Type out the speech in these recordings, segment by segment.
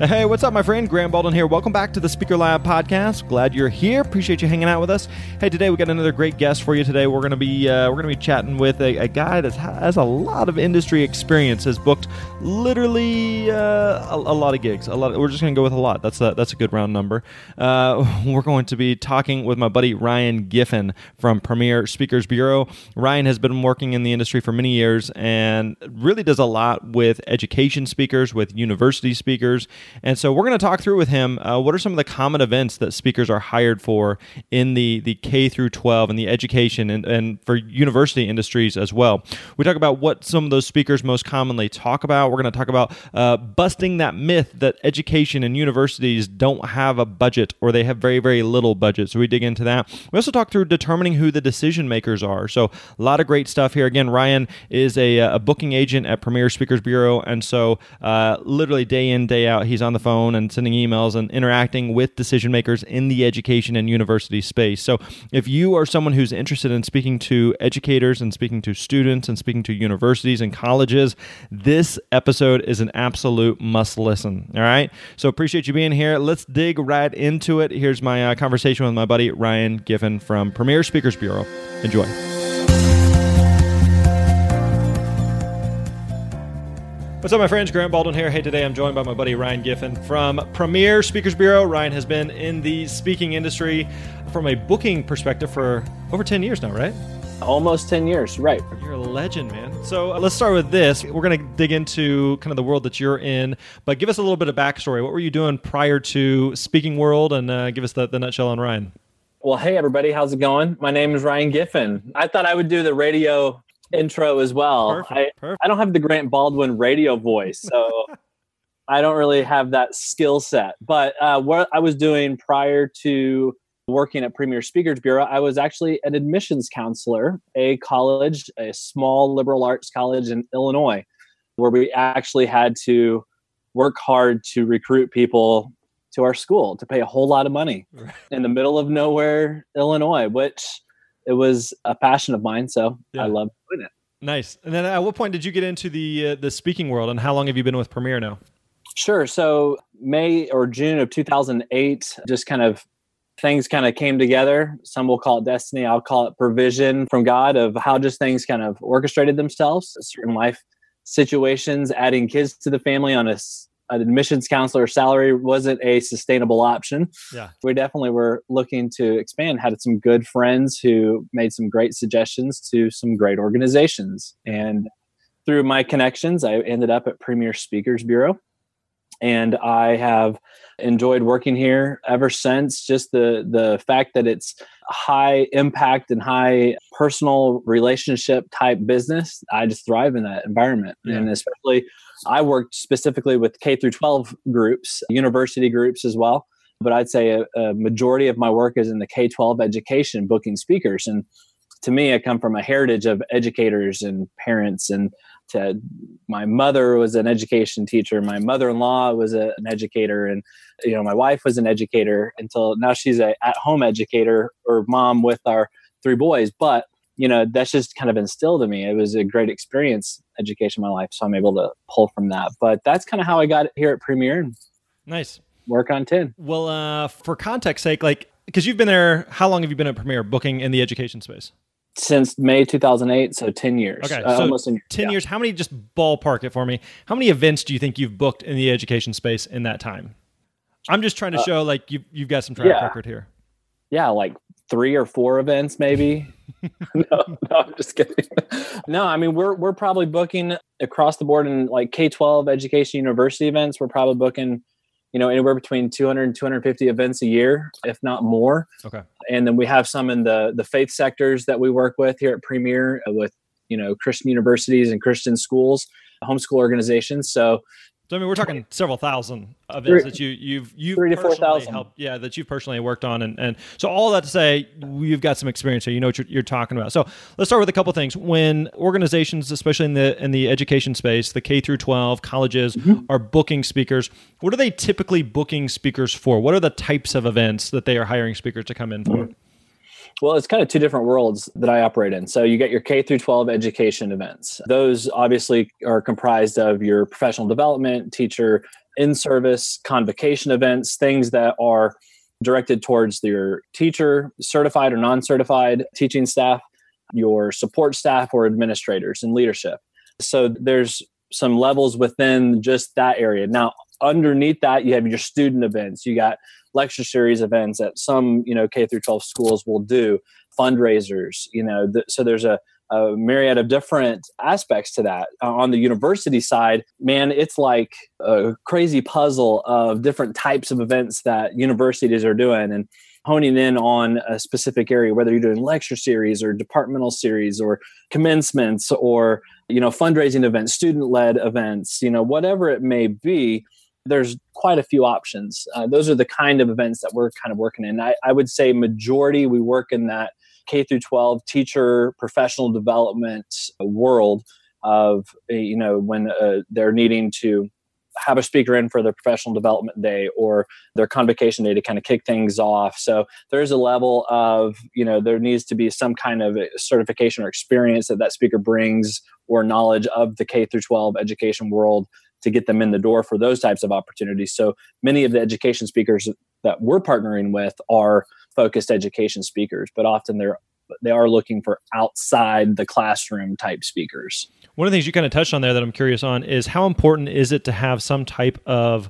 Hey, what's up, my friend? Grant Baldwin here. Welcome back to the Speaker Lab podcast. Glad you're here. Appreciate you hanging out with us. Hey, today we got another great guest for you. Today we're to be uh, we're to be chatting with a, a guy that has a lot of industry experience. Has booked literally uh, a, a, lot of gigs. A lot. Of, we're just going to go with a lot. That's a that's a good round number. Uh, we're going to be talking with my buddy Ryan Giffen from Premiere Speakers Bureau. Ryan has been working in the industry for many years and really does a lot with education speakers, with university speakers and so we're going to talk through with him uh, what are some of the common events that speakers are hired for in the, the K through 12 and the education and, and for university industries as well. We talk about what some of those speakers most commonly talk about. We're going to talk about uh, busting that myth that education and universities don't have a budget or they have very, very little budget. So we dig into that. We also talk through determining who the decision makers are. So a lot of great stuff here. Again, Ryan is a, a booking agent at Premiere Speakers Bureau. And so uh, literally day in, day out, he's he's on the phone and sending emails and interacting with decision makers in the education and university space. So, if you are someone who's interested in speaking to educators and speaking to students and speaking to universities and colleges, this episode is an absolute must listen. All right. So, appreciate you being here. Let's dig right into it. Here's my uh, conversation with my buddy Ryan Giffen from Premiere Speakers Bureau. Enjoy. What's up, my friends? Grant Baldwin here. Hey, today I'm joined by my buddy Ryan Giffen from Premiere Speakers Bureau. Ryan has been in the speaking industry from a booking perspective for over 10 years now, right? Almost 10 years, right. You're a legend, man. So uh, let's start with this. We're going to dig into kind of the world that you're in, but give us a little bit of backstory. What were you doing prior to Speaking World and uh, give us the, the nutshell on Ryan? Well, hey, everybody. How's it going? My name is Ryan Giffen. I thought I would do the radio intro as well. Perfect, I, perfect. I don't have the Grant Baldwin radio voice, so I don't really have that skill set. But uh, what I was doing prior to working at Premiere Speakers Bureau, I was actually an admissions counselor, a college, a small liberal arts college in Illinois, where we actually had to work hard to recruit people to our school to pay a whole lot of money in the middle of nowhere, Illinois, which it was a passion of mine. So yeah. I love doing it. Nice. And then at what point did you get into the uh, the speaking world, and how long have you been with Premiere now? Sure. So May or June of 2008, just kind of things kind of came together. Some will call it destiny. I'll call it provision from God of how just things kind of orchestrated themselves. Certain life situations, adding kids to the family on a an admissions counselor salary wasn't a sustainable option. Yeah. We definitely were looking to expand, had some good friends who made some great suggestions to some great organizations. And through my connections, I ended up at Premiere Speakers Bureau. And I have enjoyed working here ever since. Just the the fact that it's high impact and high personal relationship type business, I just thrive in that environment. Yeah. And especially I worked specifically with K through 12 groups, university groups as well. But I'd say a, a majority of my work is in the K 12 education, booking speakers. And to me, I come from a heritage of educators and parents. And to, my mother was an education teacher. My mother-in-law was a, an educator, and you know, my wife was an educator until now. She's a at-home educator or mom with our three boys. But you know that's just kind of instilled in me it was a great experience education in my life so i'm able to pull from that but that's kind of how i got here at premiere nice work on 10 well uh for context sake like because you've been there how long have you been at premiere booking in the education space since May 2008, so 10 years. Okay, uh, so almost 10 yeah. years. How many, just ballpark it for me, how many events do you think you've booked in the education space in that time? I'm just trying to uh, show like you've, you've got some track yeah. record here. Yeah, like three or four events, maybe. no, no, I'm just kidding. no, I mean we're we're probably booking across the board in like K twelve education university events. We're probably booking, you know, anywhere between 200 and 250 events a year, if not more. Okay. And then we have some in the the faith sectors that we work with here at Premiere with you know Christian universities and Christian schools, homeschool organizations. So so I mean, we're talking several thousand events that you you've you've three to four thousand helped, yeah, that you've personally worked on, and and so all that to say, you've got some experience here. You know what you're, you're talking about. So let's start with a couple things. When organizations, especially in the in the education space, the K through 12 colleges mm-hmm. are booking speakers. What are they typically booking speakers for? What are the types of events that they are hiring speakers to come in for? Well, it's kind of two different worlds that I operate in. So you get your K through 12 education events. Those obviously are comprised of your professional development, teacher in service, convocation events, things that are directed towards your teacher, certified or non certified teaching staff, your support staff or administrators and leadership. So there's some levels within just that area. Now, underneath that, you have your student events. You got lecture series events that some you know K through 12 schools will do, fundraisers. You know, th- so there's a, a myriad of different aspects to that. Uh, on the university side, man, it's like a crazy puzzle of different types of events that universities are doing and honing in on a specific area whether you're doing lecture series or departmental series or commencements or you know fundraising events student led events you know whatever it may be there's quite a few options. Uh, those are the kind of events that we're kind of working in. I, I would say majority we work in that K through 12 teacher professional development world of you know when uh, they're needing to have a speaker in for their professional development day or their convocation day to kind of kick things off. So there's a level of, you know, there needs to be some kind of certification or experience that that speaker brings or knowledge of the K through 12 education world to get them in the door for those types of opportunities. So many of the education speakers that we're partnering with are focused education speakers, but often they're they are looking for outside the classroom type speakers. One of the things you kind of touched on there that I'm curious on is how important is it to have some type of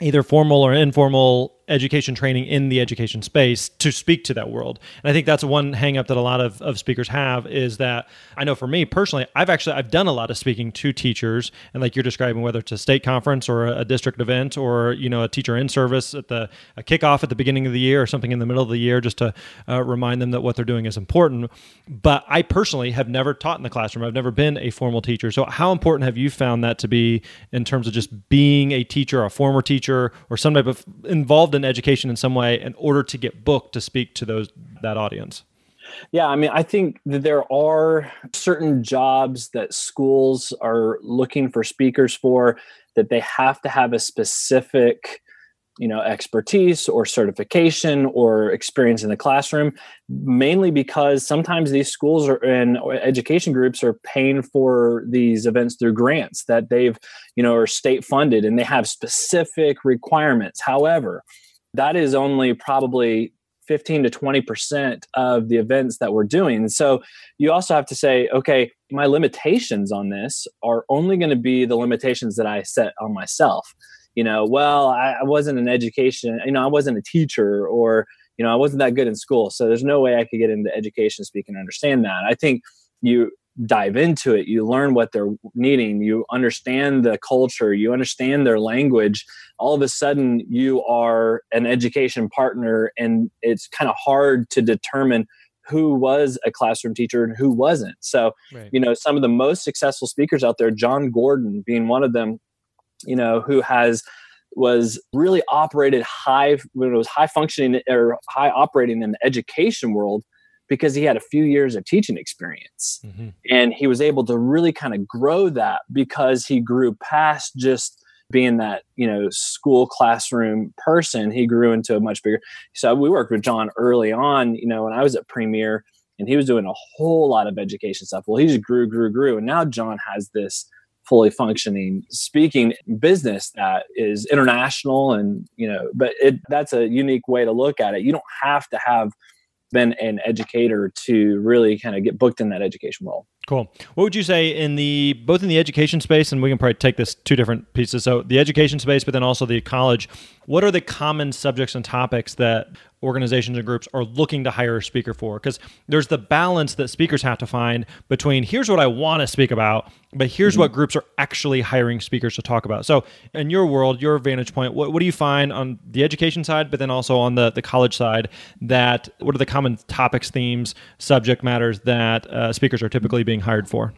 either formal or informal education training in the education space to speak to that world. And I think that's one hangup that a lot of, of speakers have is that I know for me personally, I've actually I've done a lot of speaking to teachers and like you're describing whether it's a state conference or a, a district event or you know a teacher in service at the a kickoff at the beginning of the year or something in the middle of the year just to uh, remind them that what they're doing is important. But I personally have never taught in the classroom. I've never been a formal teacher. So how important have you found that to be in terms of just being a teacher, a former teacher or some type of involved in education in some way in order to get booked to speak to those that audience? Yeah, I mean, I think that there are certain jobs that schools are looking for speakers for that they have to have a specific you know expertise or certification or experience in the classroom mainly because sometimes these schools are and education groups are paying for these events through grants that they've you know are state funded and they have specific requirements however that is only probably 15 to 20% of the events that we're doing. so you also have to say, okay, my limitations on this are only going to be the limitations that I set on myself. You know, well, I, wasn't an education, you know, I wasn't a teacher or, you know, I wasn't that good in school. So there's no way I could get into education speaking and understand that. I think you dive into it. You learn what they're needing. You understand the culture. You understand their language. All of a sudden you are an education partner and it's kind of hard to determine who was a classroom teacher and who wasn't. So right. you know some of the most successful speakers out there jon gordon being one of them you know who has was really operated high when it was high functioning or high operating in the education world because he had a few years of teaching experience. Mm-hmm. and he was able to really kind of grow that because he grew past just being that you know school classroom person. He grew into a much bigger so we worked with jon early on you know when i was at premiere and he was doing a whole lot of education stuff. Well he just grew grew grew and now jon has this fully functioning speaking business that is international and you know but it that's a unique way to look at it. You don't have to have been an educator to really kind of get booked in that education role. Cool. What would you say in the both in the education space and we can probably take this two different pieces. So the education space, but then also the college. What are the common subjects and topics that organizations and groups are looking to hire a speaker for because there's the balance that speakers have to find between here's what I want to speak about but here's mm-hmm. what groups are actually hiring speakers to talk about. So, in your world, your vantage point, what, what do you find on the education side, but then also on the, the college side? That what are the common topics, themes, subject matters that uh, speakers are typically being hired for?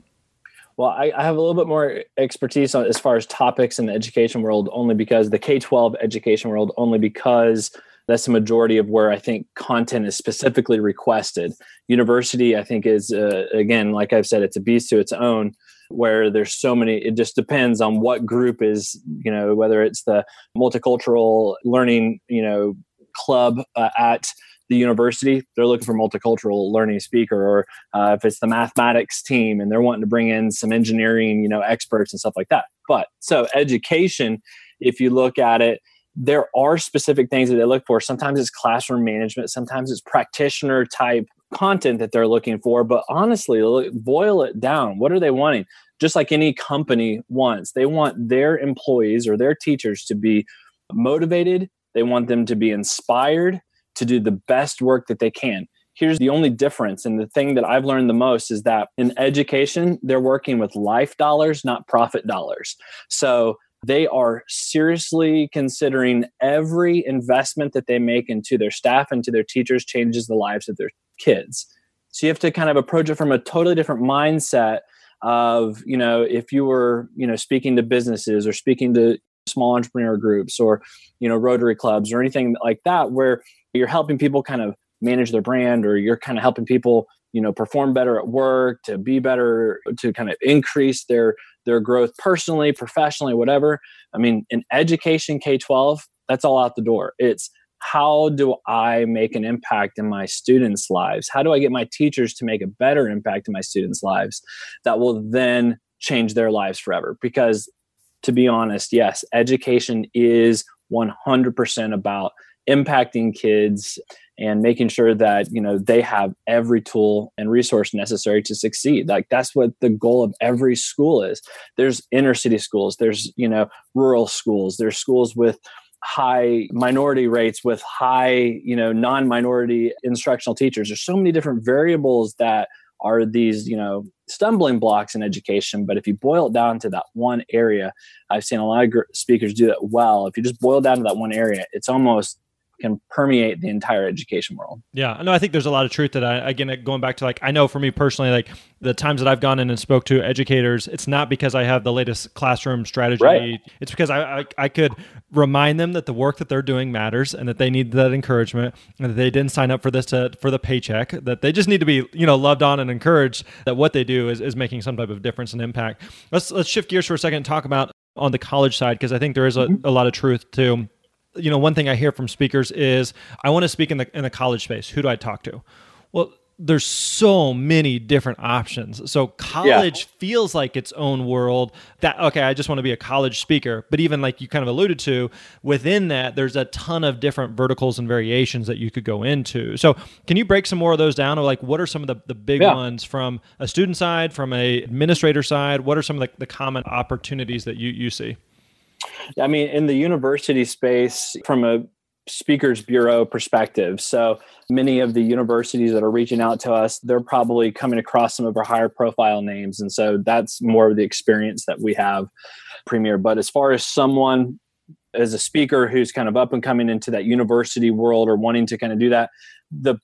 Well, I, I, have a little bit more expertise on as far as topics in the education world, only because the K 12 education world, only because that's the majority of where I think content is specifically requested. University, I think, is uh, again, like I've said, it's a beast to its own where there's so many it just depends on what group is you know whether it's the multicultural learning you know club uh, at the university they're looking for multicultural learning speaker or uh, if it's the mathematics team and they're wanting to bring in some engineering you know experts and stuff like that. But so education if you look at it there are specific things that they look for. Sometimes it's classroom management sometimes it's practitioner type content that they're looking for. But honestly boil it down. What are they wanting? Just like any company wants they want their employees or their teachers to be motivated. They want them to be inspired to do the best work that they can here's the only difference and the thing that i've learned the most is that in education they're working with life dollars not profit dollars so they are seriously considering every investment that they make into their staff and to their teachers changes the lives of their kids. So you have to kind of approach it from a totally different mindset of, you know, if you were, you know, speaking to businesses or speaking to small entrepreneur groups or, you know, Rotary clubs or anything like that, where you're helping people kind of manage their brand or you're kind of helping people, you know, perform better at work, to be better, to kind of increase their their growth personally, professionally, whatever. I mean, in education K 12, that's all out the door. It's how do I make an impact in my students' lives? How do I get my teachers to make a better impact in my students' lives that will then change their lives forever? Because to be honest, yes, education is 100% about impacting kids and making sure that you know they have every tool and resource necessary to succeed. Like that's what the goal of every school is. There's inner city schools there's you know rural schools there's schools with high minority rates with high you know non-minority instructional teachers. There's so many different variables that are these you know stumbling blocks in education. But if you boil it down to that one area i've seen a lot of speakers do that well. If you just boil down to that one area it's almost can permeate the entire education world. Yeah, no, I think there's a lot of truth that I again going back to like I know for me personally, like the times that I've gone in and spoke to educators, it's not because I have the latest classroom strategy. Right. It's because I, I, I could remind them that the work that they're doing matters and that they need that encouragement and that they didn't sign up for this to for the paycheck. That they just need to be you know loved on and encouraged that what they do is, is making some type of difference and impact. Let's let's shift gears for a second and talk about on the college side because I think there is a, mm-hmm. a lot of truth to you know, one thing I hear from speakers is, I want to speak in the in the college space. Who do I talk to? Well, there's so many different options. So college yeah. feels like its own world. That okay, I just want to be a college speaker. But even like you kind of alluded to, within that, there's a ton of different verticals and variations that you could go into. So can you break some more of those down? Or like what are some of the, the big yeah. ones from a student side, from a administrator side? What are some of the, the common opportunities that you, you see? I mean, in the university space, from a speakers bureau perspective. So many of the universities that are reaching out to us, they're probably coming across some of our higher profile names. And so that's more of the experience that we have premiere. But as far as someone as a speaker who's kind of up and coming into that university world or wanting to kind of do that, the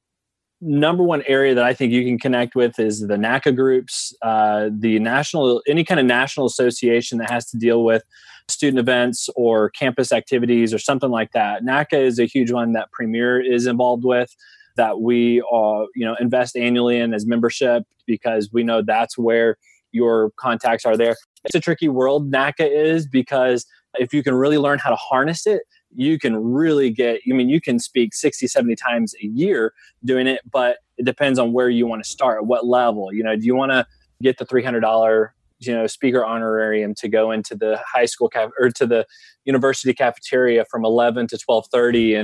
number one area that I think you can connect with is the NACA groups, uh, the national, any kind of national association that has to deal with student events or campus activities or something like that. NACA is a huge one that Premiere is involved with that we uh, you know invest annually in as membership because we know that's where your contacts are there. It's a tricky world NACA is because if you can really learn how to harness it, you can really get i mean you can speak 60 70 times a year doing it but it depends on where you want to start what level you know do you want to get the $300 you know speaker honorarium to go into the high school caf- or to the university cafeteria from 11 to 12:30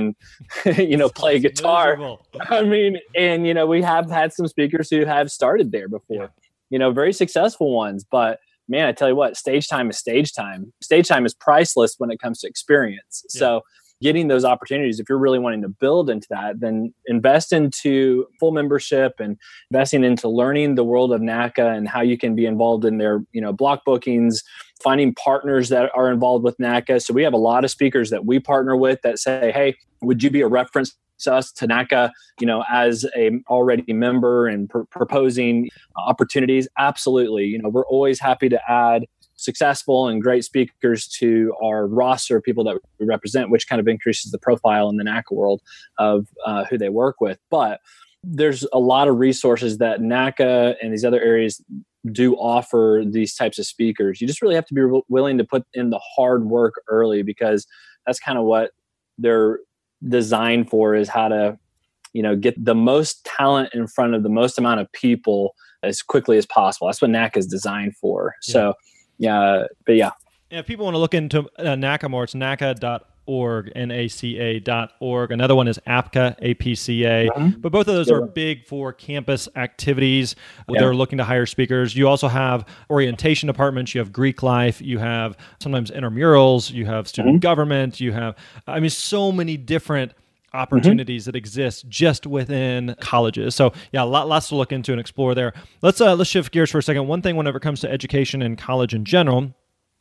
and you know play guitar. i mean and you know we have had some speakers who have started there before. Yeah. you know very successful ones but man i tell you what stage time is stage time. Stage time is priceless when it comes to experience. Yeah. so getting those opportunities, if you're really wanting to build into that, then invest into full membership and investing into learning the world of NACA and how you can be involved in their, you know, block bookings, finding partners that are involved with NACA. So we have a lot of speakers that we partner with that say, hey, would you be a reference to us to NACA, you know, as a already member and pr- proposing opportunities? Absolutely. You know, we're always happy to add successful and great speakers to our roster of people that we represent, which kind of increases the profile in the NACA world of uh, who they work with. But there's a lot of resources that NACA and these other areas do offer these types of speakers. You just really have to be willing to put in the hard work early because that's kind of what they're designed for is how to you know get the most talent in front of the most amount of people as quickly as possible. That's what NACA is designed for. Yeah. So yeah, but yeah. Yeah, if people want to look into uh, NACA more, it's naca.org, N-A-C-A dot org. Another one is APCA, A-P-C-A. Mm-hmm. But both of those are big for campus activities. Yeah. They're looking to hire speakers. You also have orientation departments. You have Greek life. You have sometimes intramurals. You have student mm-hmm. government. You have, I mean, so many different – opportunities mm-hmm. that exist just within colleges. So yeah, lot, lots to look into and explore there. Let's uh, let's shift gears for a second. One thing whenever it comes to education and college in general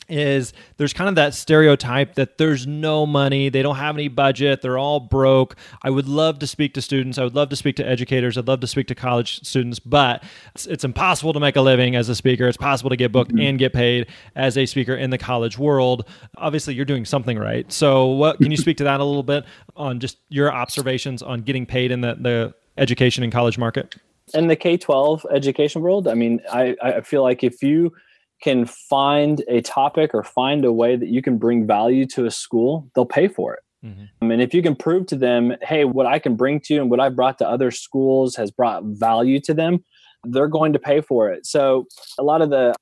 is there's kind of that stereotype that there's no money, they don't have any budget, they're all broke. I would love to speak to students, I would love to speak to educators, I'd love to speak to college students, but it's, it's impossible to make a living as a speaker. It's possible to get booked mm-hmm. and get paid as a speaker in the college world. Obviously, you're doing something right. So, what can you speak to that a little bit on just your observations on getting paid in the, the education and college market? In the K 12 education world, I mean, I, I feel like if you can find a topic or find a way that you can bring value to a school, they'll pay for it. Mm-hmm. And if you can prove to them, hey, what I can bring to you and what I've brought to other schools has brought value to them, they're going to pay for it. So a lot of the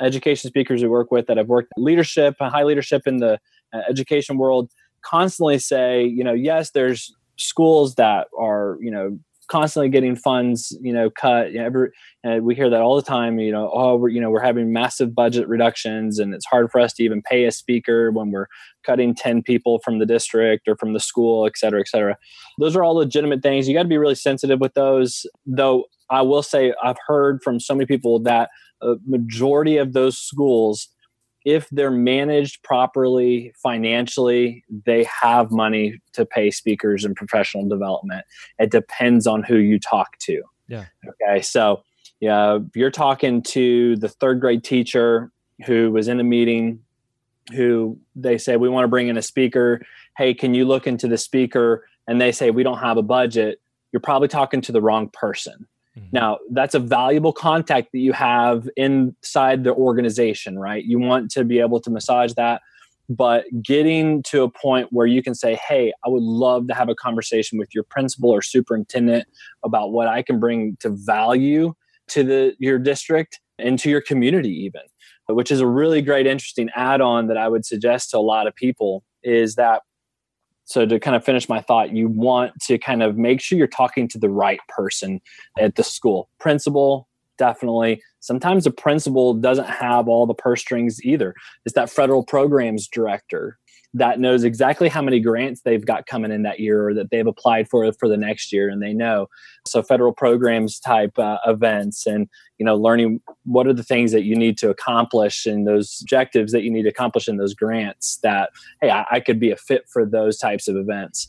education speakers we work with that have worked leadership, high leadership in the uh, education world, constantly say, you know, yes, there's schools that are, you know, constantly getting funds, you know, cut. You know, every, uh, we hear that all the time. You know, oh, we're you know we're having massive budget reductions, and it's hard for us to even pay a speaker when we're cutting ten people from the district or from the school, et cetera, et cetera. Those are all legitimate things. You got to be really sensitive with those. Though I will say, I've heard from so many people that a majority of those schools if they're managed properly financially, they have money to pay speakers and professional development. It depends on who you talk to. Yeah. Okay. So, yeah, you're talking to the third grade teacher who was in a meeting who they say, We want to bring in a speaker. Hey, can you look into the speaker? And they say, We don't have a budget. You're probably talking to the wrong person. Mm-hmm. Now, that's a valuable contact that you have inside the organization, right? You want to be able to massage that, but getting to a point where you can say, Hey, I would love to have a conversation with your principal or superintendent about what I can bring to value to the your district and to your community even which is a really great interesting add-on that i would suggest to a lot of people is that so to kind of finish my thought you want to kind of make sure you're talking to the right person at the school. Principal definitely. Sometimes the principal doesn't have all the purse strings either. It's that federal programs director that knows exactly how many grants they've got coming in that year or that they've applied for for the next year and they know so federal programs type uh, events and you know learning what are the things that you need to accomplish and those objectives that you need to accomplish in those grants that hey I, I could be a fit for those types of events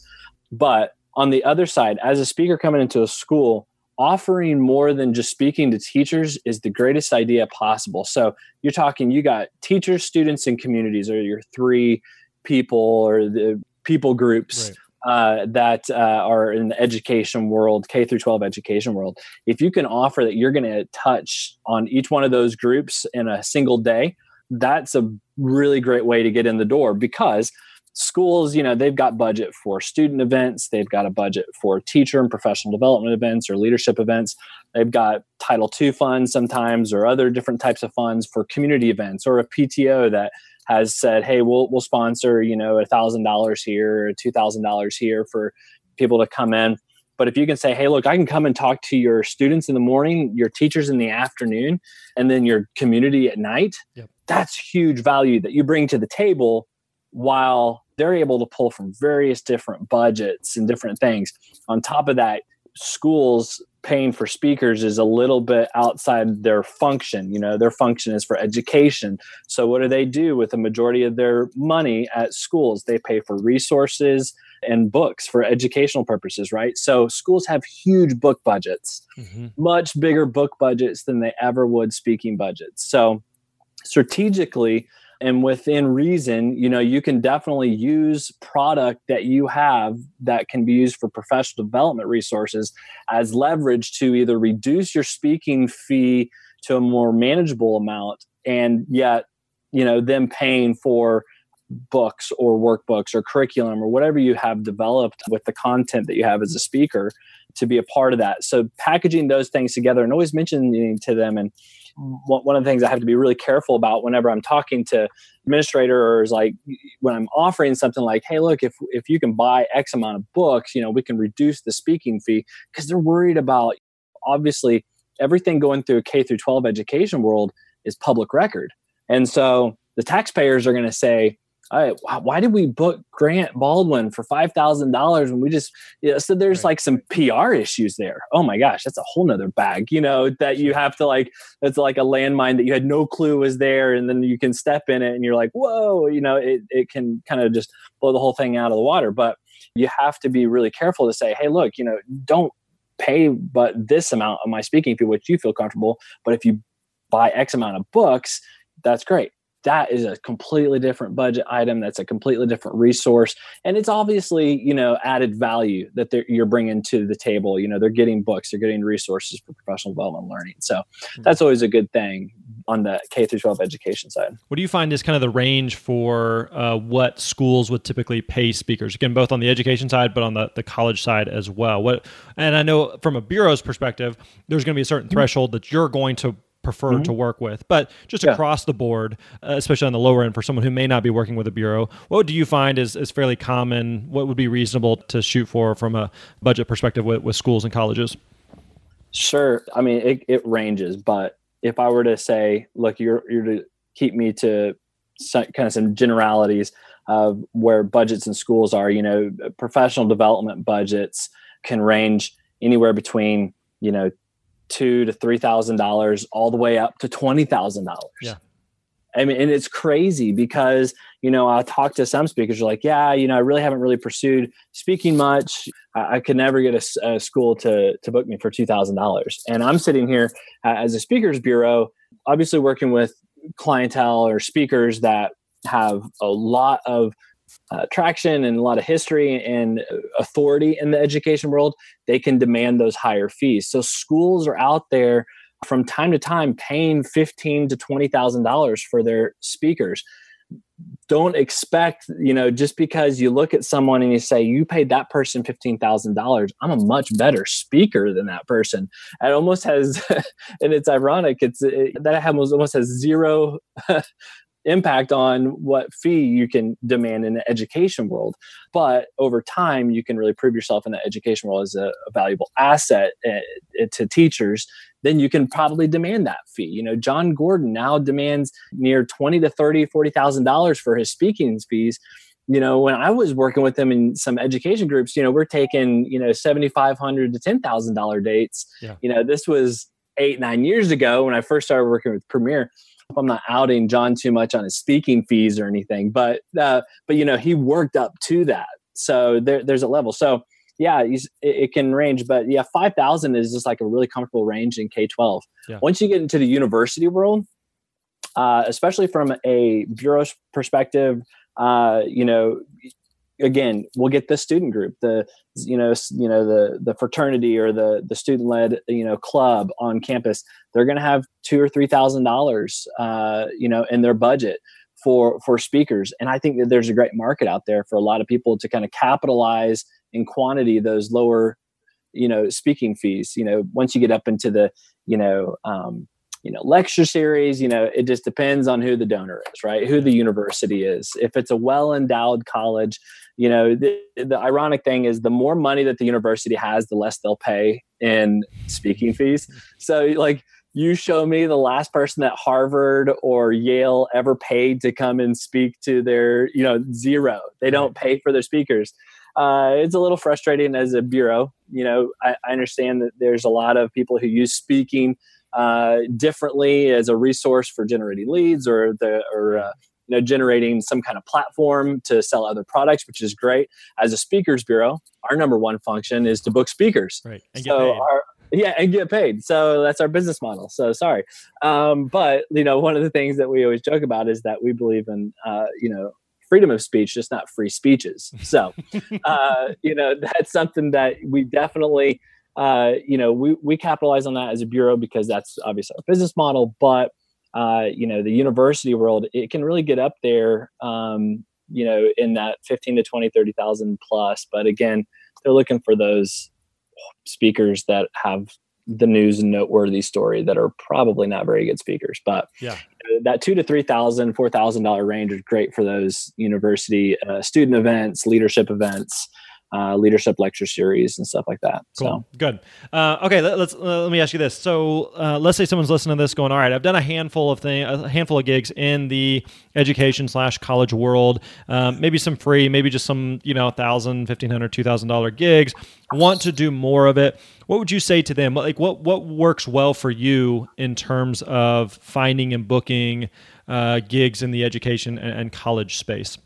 but on the other side as a speaker coming into a school offering more than just speaking to teachers is the greatest idea possible. So you're talking, you got teachers, students, and communities are your three people or the people groups right. Uh, that uh, are in the education world, K through 12 education world, if you can offer that you're going to touch on each one of those groups in a single day, that's a really great way to get in the door because schools, you know, they've got budget for student events, they've got a budget for teacher and professional development events or leadership events. They've got Title II funds sometimes or other different types of funds for community events or a PTO that has said, "Hey, we'll we'll sponsor you know a thousand dollars here, two thousand dollars here for people to come in." But if you can say, "Hey, look, I can come and talk to your students in the morning, your teachers in the afternoon, and then your community at night," yep. that's huge value that you bring to the table while they're able to pull from various different budgets and different things. On top of that, schools paying for speakers is a little bit outside their function. You know, their function is for education. So, what do they do with the majority of their money at schools? They pay for resources and books for educational purposes, right? So, schools have huge book budgets, mm-hmm. much bigger book budgets than they ever would speaking budgets. So, strategically, and within reason you know you can definitely use product that you have that can be used for professional development resources as leverage to either reduce your speaking fee to a more manageable amount and yet you know them paying for books or workbooks or curriculum or whatever you have developed with the content that you have as a speaker to be a part of that. So packaging those things together and always mentioning to them and one of the things I have to be really careful about whenever I'm talking to administrators, like when I'm offering something like, "Hey, look, if if you can buy X amount of books, you know, we can reduce the speaking fee," because they're worried about obviously everything going through K through 12 education world is public record, and so the taxpayers are going to say, right, why did we book Grant Baldwin for five thousand dollars when we just you know, so there's right. like some PR issues there. Oh my gosh, that's a whole nother bag, you know, that you have to like it's like a landmine that you had no clue was there, and then you can step in it and you're like, whoa, you know, it, it can kind of just blow the whole thing out of the water. But you have to be really careful to say, hey, look, you know, don't pay but this amount of my speaking fee, which you feel comfortable. But if you buy X amount of books, that's great that is a completely different budget item that's a completely different resource and it's obviously you know added value that you're bringing to the table you know they're getting books they're getting resources for professional development learning so hmm. that's always a good thing on the k through 12 education side what do you find is kind of the range for uh, what schools would typically pay speakers again both on the education side but on the, the college side as well what and i know from a bureau's perspective there's going to be a certain mm-hmm. threshold that you're going to prefer mm-hmm. to work with. But just yeah. across the board, uh, especially on the lower end for someone who may not be working with a bureau, what do you find is, is fairly common? What would be reasonable to shoot for from a budget perspective with, with schools and colleges? Sure. I mean, it, it ranges, but if I were to say, look, you're, you're to keep me to some, kind of some generalities of where budgets in schools are, you know, professional development budgets can range anywhere between, you know, two to three thousand dollars all the way up to twenty thousand dollars. Yeah. I mean, and it's crazy because you know I talk to some speakers You're like, yeah, you know, I really haven't really pursued speaking much. I, I could never get a, a, school to to book me for two thousand dollars, and I'm sitting here uh, as a speakers bureau, obviously working with clientele or speakers that have a lot of uh, traction and a lot of history and authority in the education world, they can demand those higher fees. So schools are out there from time to time paying fifteen to twenty thousand dollars for their speakers. Don't expect, you know, just because you look at someone and you say you paid that person fifteen thousand dollars, I'm a much better speaker than that person. It almost has, and it's ironic. It's it, that almost has zero impact on what fee you can demand in the education world. But over time, you can really prove yourself in the education world as a, a valuable asset uh, to teachers. Then you can probably demand that fee. You know, Jon Gordon now demands near twenty to thirty, forty thousand dollars for his speaking fees you know when i was working with them in some education groups you know we're taking you know 7500 to $10000 dates yeah. you know this was eight nine years ago when i first started working with premiere I'm not outing Jon too much on his speaking fees or anything, but uh, but you know he worked up to that, so there, there's a level. So yeah, it, it, can range, but yeah, five thousand is just like a really comfortable range in K twelve. Yeah. Once you get into the university world, uh, especially from a bureau perspective, uh, you know, again we'll get the student group the you know you know the the fraternity or the the student led you know club on campus they're going to have two or three thousand dollars uh, you know in their budget for for speakers. And i think that there's a great market out there for a lot of people to kind of capitalize in quantity those lower you know speaking fees. You know once you get up into the you know um, you know lecture series you know it just depends on who the donor is right who the university is if it's a well endowed college you know the, the ironic thing is the more money that the university has the less they'll pay in speaking fees so like you show me the last person that Harvard or Yale ever paid to come and speak to their, you know, zero. They don't pay for their speakers. Uh, it's a little frustrating as a bureau. You know, I, I, understand that there's a lot of people who use speaking uh, differently as a resource for generating leads or the or uh, you know generating some kind of platform to sell other products, which is great. As a speakers bureau, our number one function is to book speakers. Right. And so our, yeah, and get paid. So that's our business model. So sorry, um, but you know, one of the things that we always joke about is that we believe in, uh, you know, freedom of speech, just not free speeches. So, uh, you know, that's something that we definitely, uh, you know, we we capitalize on that as a bureau because that's obviously our business model. But uh, you know, the university world, it can really get up there, um, you know, in that fifteen to 20, 30,000 plus. But again, they're looking for those speakers that have the news and noteworthy story that are probably not very good speakers but yeah that two to three thousand four thousand dollar range is great for those university uh, student events leadership events uh, leadership lecture series and stuff like that. Cool. So good. Uh, okay, let, us let me ask you this. So uh, let's say someone's listening to this, going, "All right, I've done a handful of thing, a handful of gigs in the education slash college world. Um, maybe some free, maybe just some you know thousand, fifteen hundred, two thousand dollar gigs. Want to do more of it? What would you say to them? Like, what what works well for you in terms of finding and booking uh, gigs in the education and, and college space?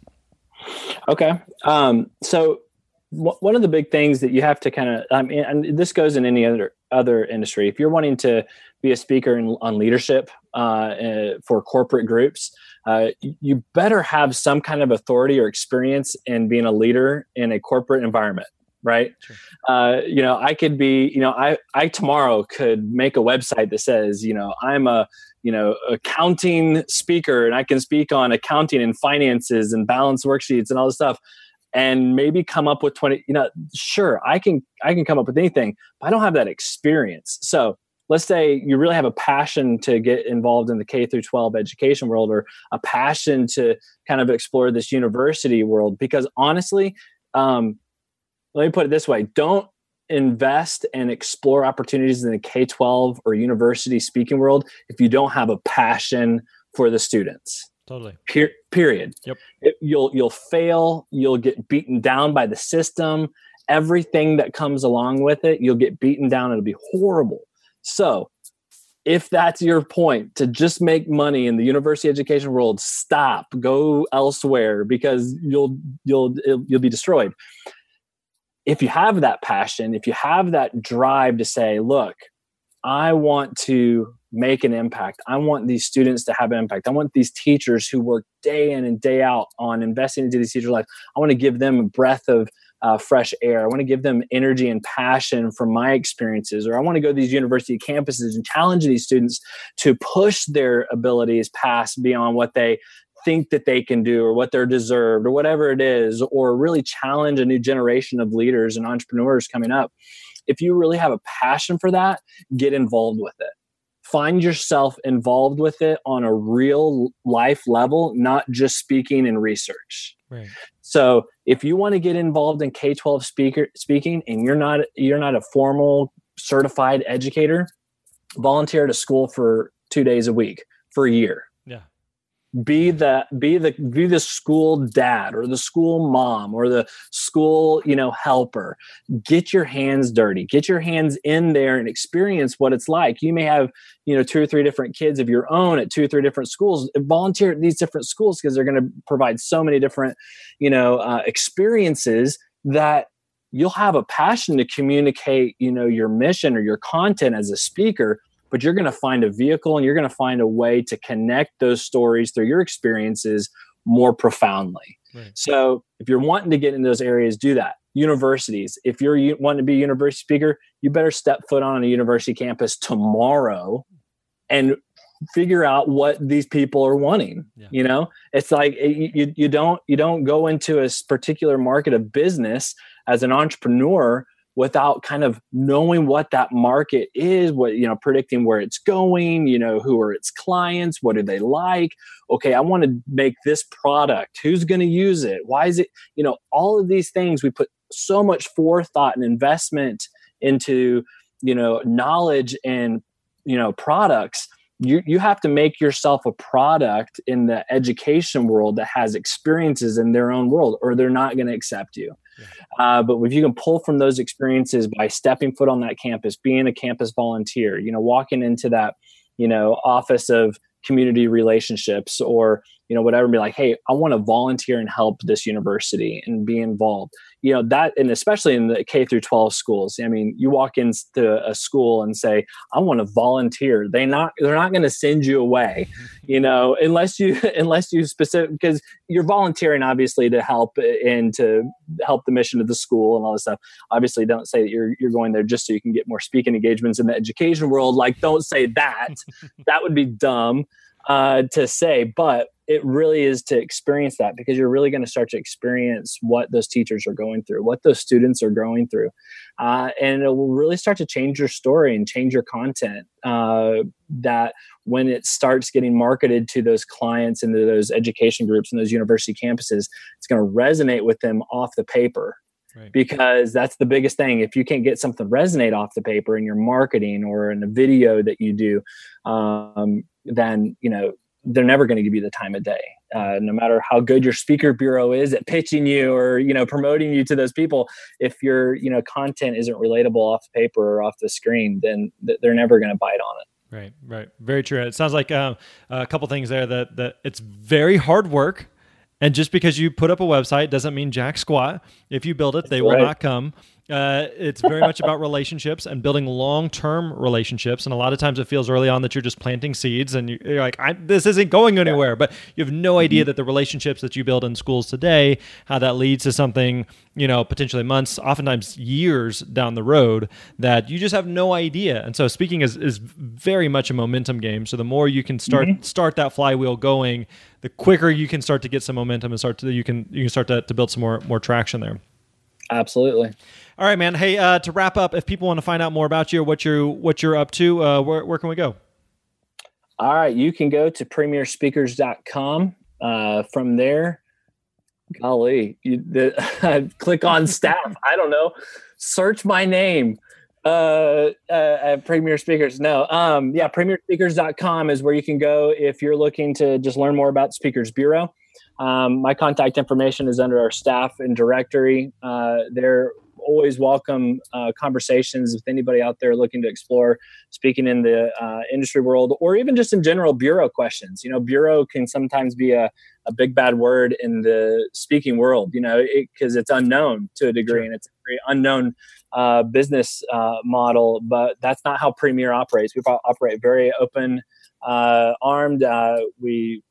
Okay, um, so one of the big things that you have to kind of I mean, and this goes in any other other industry. If you're wanting to be a speaker in, on leadership uh, uh, for corporate groups, uh, you better have some kind of authority or experience in being a leader in a corporate environment right sure. uh, you know i could be you know i i tomorrow could make a website that says you know i'm a you know accounting speaker and i can speak on accounting and finances and balance worksheets and all this stuff and maybe come up with 20 you know sure i can i can come up with anything but i don't have that experience. So let's say you really have a passion to get involved in the k through 12 education world or a passion to kind of explore this university world because honestly um, let me put it this way don't invest and explore opportunities in the k-12 or university speaking world if you don't have a passion for the students Totally. Per- period. Yep. It, you'll you'll fail. You'll get beaten down by the system. Everything that comes along with it, you'll get beaten down. It'll be horrible. So, if that's your point to just make money in the university education world, stop. Go elsewhere because you'll you'll you'll be destroyed. If you have that passion, if you have that drive to say, "Look, I want to make an impact. I want these students to have an impact. I want these teachers who work day in and day out on investing into these teachers' lives. I want to give them a breath of uh, fresh air. I want to give them energy and passion from my experiences. Or I want to go to these university campuses and challenge these students to push their abilities past beyond what they think that they can do or what they're deserved or whatever it is, or really challenge a new generation of leaders and entrepreneurs coming up. If you really have a passion for that, get involved with it find yourself involved with it on a real life level, not just speaking and research. Right. So if you want to get involved in K-12 speaker speaking and you're not you're not a formal certified educator, volunteer at a school for two days a week for a year be the be the be the school dad or the school mom or the school you know helper. Get your hands dirty. Get your hands in there and experience what it's like. You may have you know two or three different kids of your own at two or three different schools. Volunteer at these different schools because they're going to provide so many different you know uh, experiences that you'll have a passion to communicate you know your mission or your content as a speaker but you're going to find a vehicle and you're going to find a way to connect those stories through your experiences more profoundly. Right. So if you're wanting to get in those areas, do that. Universities, if you're wanting to be a university speaker, you better step foot on a university campus tomorrow and figure out what these people are wanting yeah. you know it's like eh, you, you don't you don't go into a particular market of business as an entrepreneur without kind of knowing what that market is what you know predicting where it's going you know who are its clients what do they like? Okay i want to make this product. Who's going to use it? Why is it you know all of these things we put so much forethought and investment into you know knowledge and you know products. You you have to make yourself a product in the education world that has experiences in their own world or they're not going to accept you. Uh, but if you can pull from those experiences by stepping foot on that campus being a campus volunteer you know walking into that you know office of community relationships or you know whatever be like hey i want to volunteer and help this university and be involved. You know that and especially in the k through 12 schools i mean you walk into a school and say i want to volunteer they not they're not going to send you away you know unless you unless you specific because you're volunteering obviously to help and to help the mission of the school and all this stuff. Obviously don't say that you're you're going there just so you can get more speaking engagements in the education world like don't say that. That would be dumb uh, to say but it really is to experience that because you're really going to start to experience what those teachers are going through, what those students are going through. Uh, and it will really start to change your story and change your content. Uh, that when it starts getting marketed to those clients and to those education groups and those university campuses, it's going to resonate with them off the paper. Right. Because that's the biggest thing. If you can't get something to resonate off the paper in your marketing or in a video that you do, um, then you know they're never going to give you the time of day. Uh, no matter how good your speaker bureau is at pitching you or you know promoting you to those people, if your you know content isn't relatable off the paper or off the screen, then th- they're never going to bite on it. Right, right, very true. It sounds like um, a couple things there that that it's very hard work. And just because you put up a website doesn't mean jack squat. If you build it, That's they right. will not come. Uh, it's very much about relationships and building long-term relationships. And a lot of times it feels early on that you're just planting seeds and you're like, this isn't going anywhere. But you have no idea mm-hmm. that the relationships that you build in schools today, how that leads to something, you know, potentially months, oftentimes years down the road that you just have no idea. And so speaking is, is very much a momentum game. So the more you can start mm-hmm. start that flywheel going, the quicker you can start to get some momentum and start to you can you can start to, to build some more more traction there. Absolutely. All right, man. Hey, uh, to wrap up, if people want to find out more about you, what you're what you're up to, uh, where where can we go? All right, you can go to premierespeakers.com. Uh, from there, golly, you the, click on staff. I don't know. Search my name uh, uh, at Premiere Speakers. No, um, yeah, premierespeakers.com is where you can go if you're looking to just learn more about Speakers Bureau. Um, my contact information is under our staff and directory. Uh, they're always welcome uh, conversations with anybody out there looking to explore speaking in the uh, industry world or even just in general bureau questions. You know, bureau can sometimes be a, a big bad word in the speaking world, you know, because it, it's unknown to a degree sure. and it's a very unknown uh, business uh, model, but that's not how Premiere operates. We operate very open uh, armed. Uh, we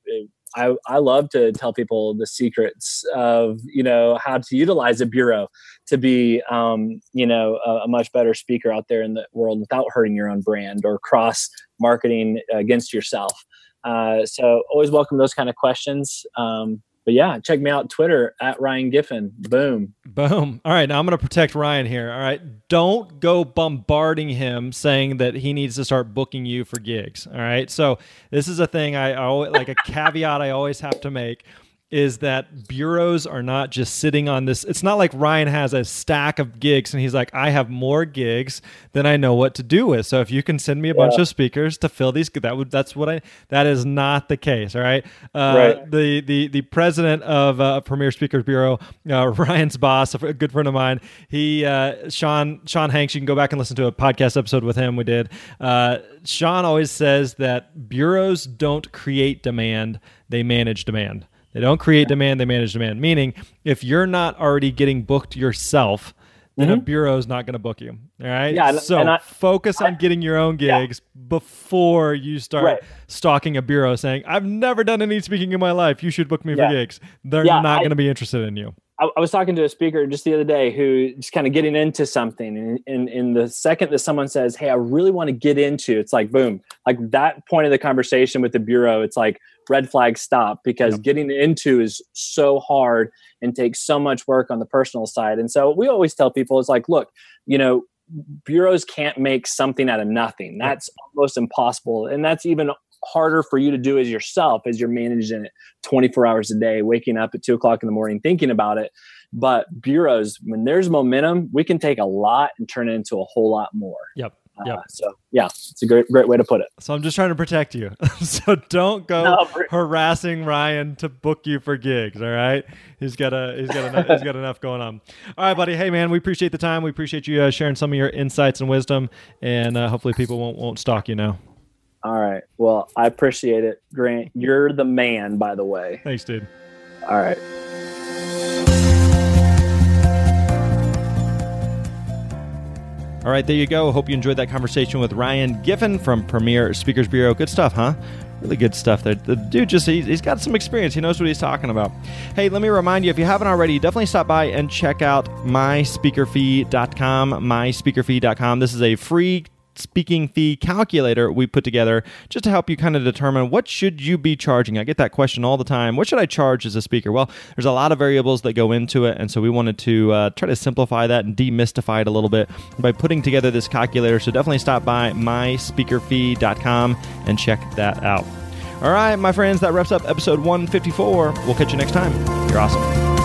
I, I love to tell people the secrets of you know how to utilize a bureau to be um, you know a, a, much better speaker out there in the world without hurting your own brand or cross marketing against yourself. Uh, so always welcome those kind of questions. Um, but yeah, check me out Twitter at Ryan Giffen. Boom. Boom. All right, now I'm going to protect Ryan here. All right, don't go bombarding him saying that he needs to start booking you for gigs. All right, so this is a thing I, I always like a caveat I always have to make is that bureaus are not just sitting on this. It's not like Ryan has a stack of gigs and he's like, I have more gigs than I know what to do with. So if you can send me a yeah. bunch of speakers to fill these, that would that's what I. That is not the case. All right. Uh, right. The the the president of uh, Premiere Speakers Bureau, uh, Ryan's boss, a good friend of mine. He uh, Sean Sean Hanks. You can go back and listen to a podcast episode with him. We did. Uh, Sean always says that bureaus don't create demand; they manage demand. They don't create demand, they manage demand. Meaning, if you're not already getting booked yourself, then mm-hmm. a bureau is not going to book you. All right. Yeah. So I, focus on getting your own gigs yeah. before you start right. stalking a bureau saying, I've never done any speaking in my life. You should book me yeah. for gigs. They're yeah, not going to be interested in you. I, I, was talking to a speaker just the other day who just kind of getting into something. And in, in the second that someone says, Hey, I really want to get into, it's like, boom, like that point of the conversation with the bureau, it's like, red flag stop because yep. getting into is so hard and takes so much work on the personal side. And so we always tell people it's like, look, you know, bureaus can't make something out of nothing. That's almost impossible. And that's even harder for you to do as yourself as you're managing it 24 hours a day, waking up at two o'clock in the morning thinking about it. But bureaus, when there's momentum, we can take a lot and turn it into a whole lot more. Yep. Uh, So yeah, it's a great great way to put it. So I'm just trying to protect you. so don't go No, harassing Ryan to book you for gigs. All right, he's got a he's got enough, he's got enough going on. All right, buddy. Hey, man, we appreciate the time. We appreciate you uh, sharing some of your insights and wisdom, and uh, hopefully people won't won't stalk you now. All right. Well, I appreciate it, Grant. You're the man, by the way. Thanks, dude. All right. All right, there you go. Hope you enjoyed that conversation with Ryan Giffen from Premiere Speakers Bureau. Good stuff, huh? Really good stuff there. The dude just, he's, got some experience. He knows what he's talking about. Hey, let me remind you if you haven't already, definitely stop by and check out myspeakerfee.com. Myspeakerfee.com. This is a free speaking fee calculator we put together just to help you kind of determine what should you be charging. I get that question all the time. What should i charge as a speaker? Well there's a lot of variables that go into it and so we wanted to uh, try to simplify that and demystify it a little bit by putting together this calculator. So definitely stop by myspeakerfee.com and check that out. All right my friends that wraps up episode 154 we'll catch you next time. You're awesome